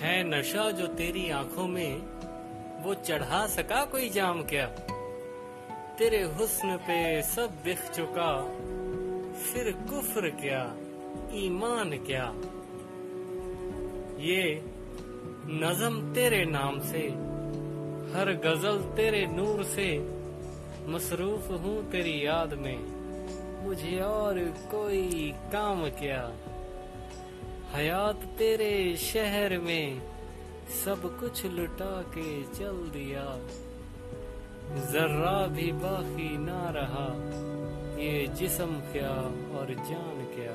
है नशा जो तेरी आँखों में, वो चढ़ा सका कोई जाम क्या? तेरे हुस्न पे सब बिख चुका, फिर कुफ्र क्या, ईमान क्या? ये नजम तेरे नाम से, हर गज़ल तेरे नूर से, मसरूफ हूँ तेरी याद में, मुझे और कोई काम क्या? हयात तेरे शहर में सब कुछ लुटा के चल दिया। जर्रा भी बाकी ना रहा, ये जिसम क्या और जान क्या।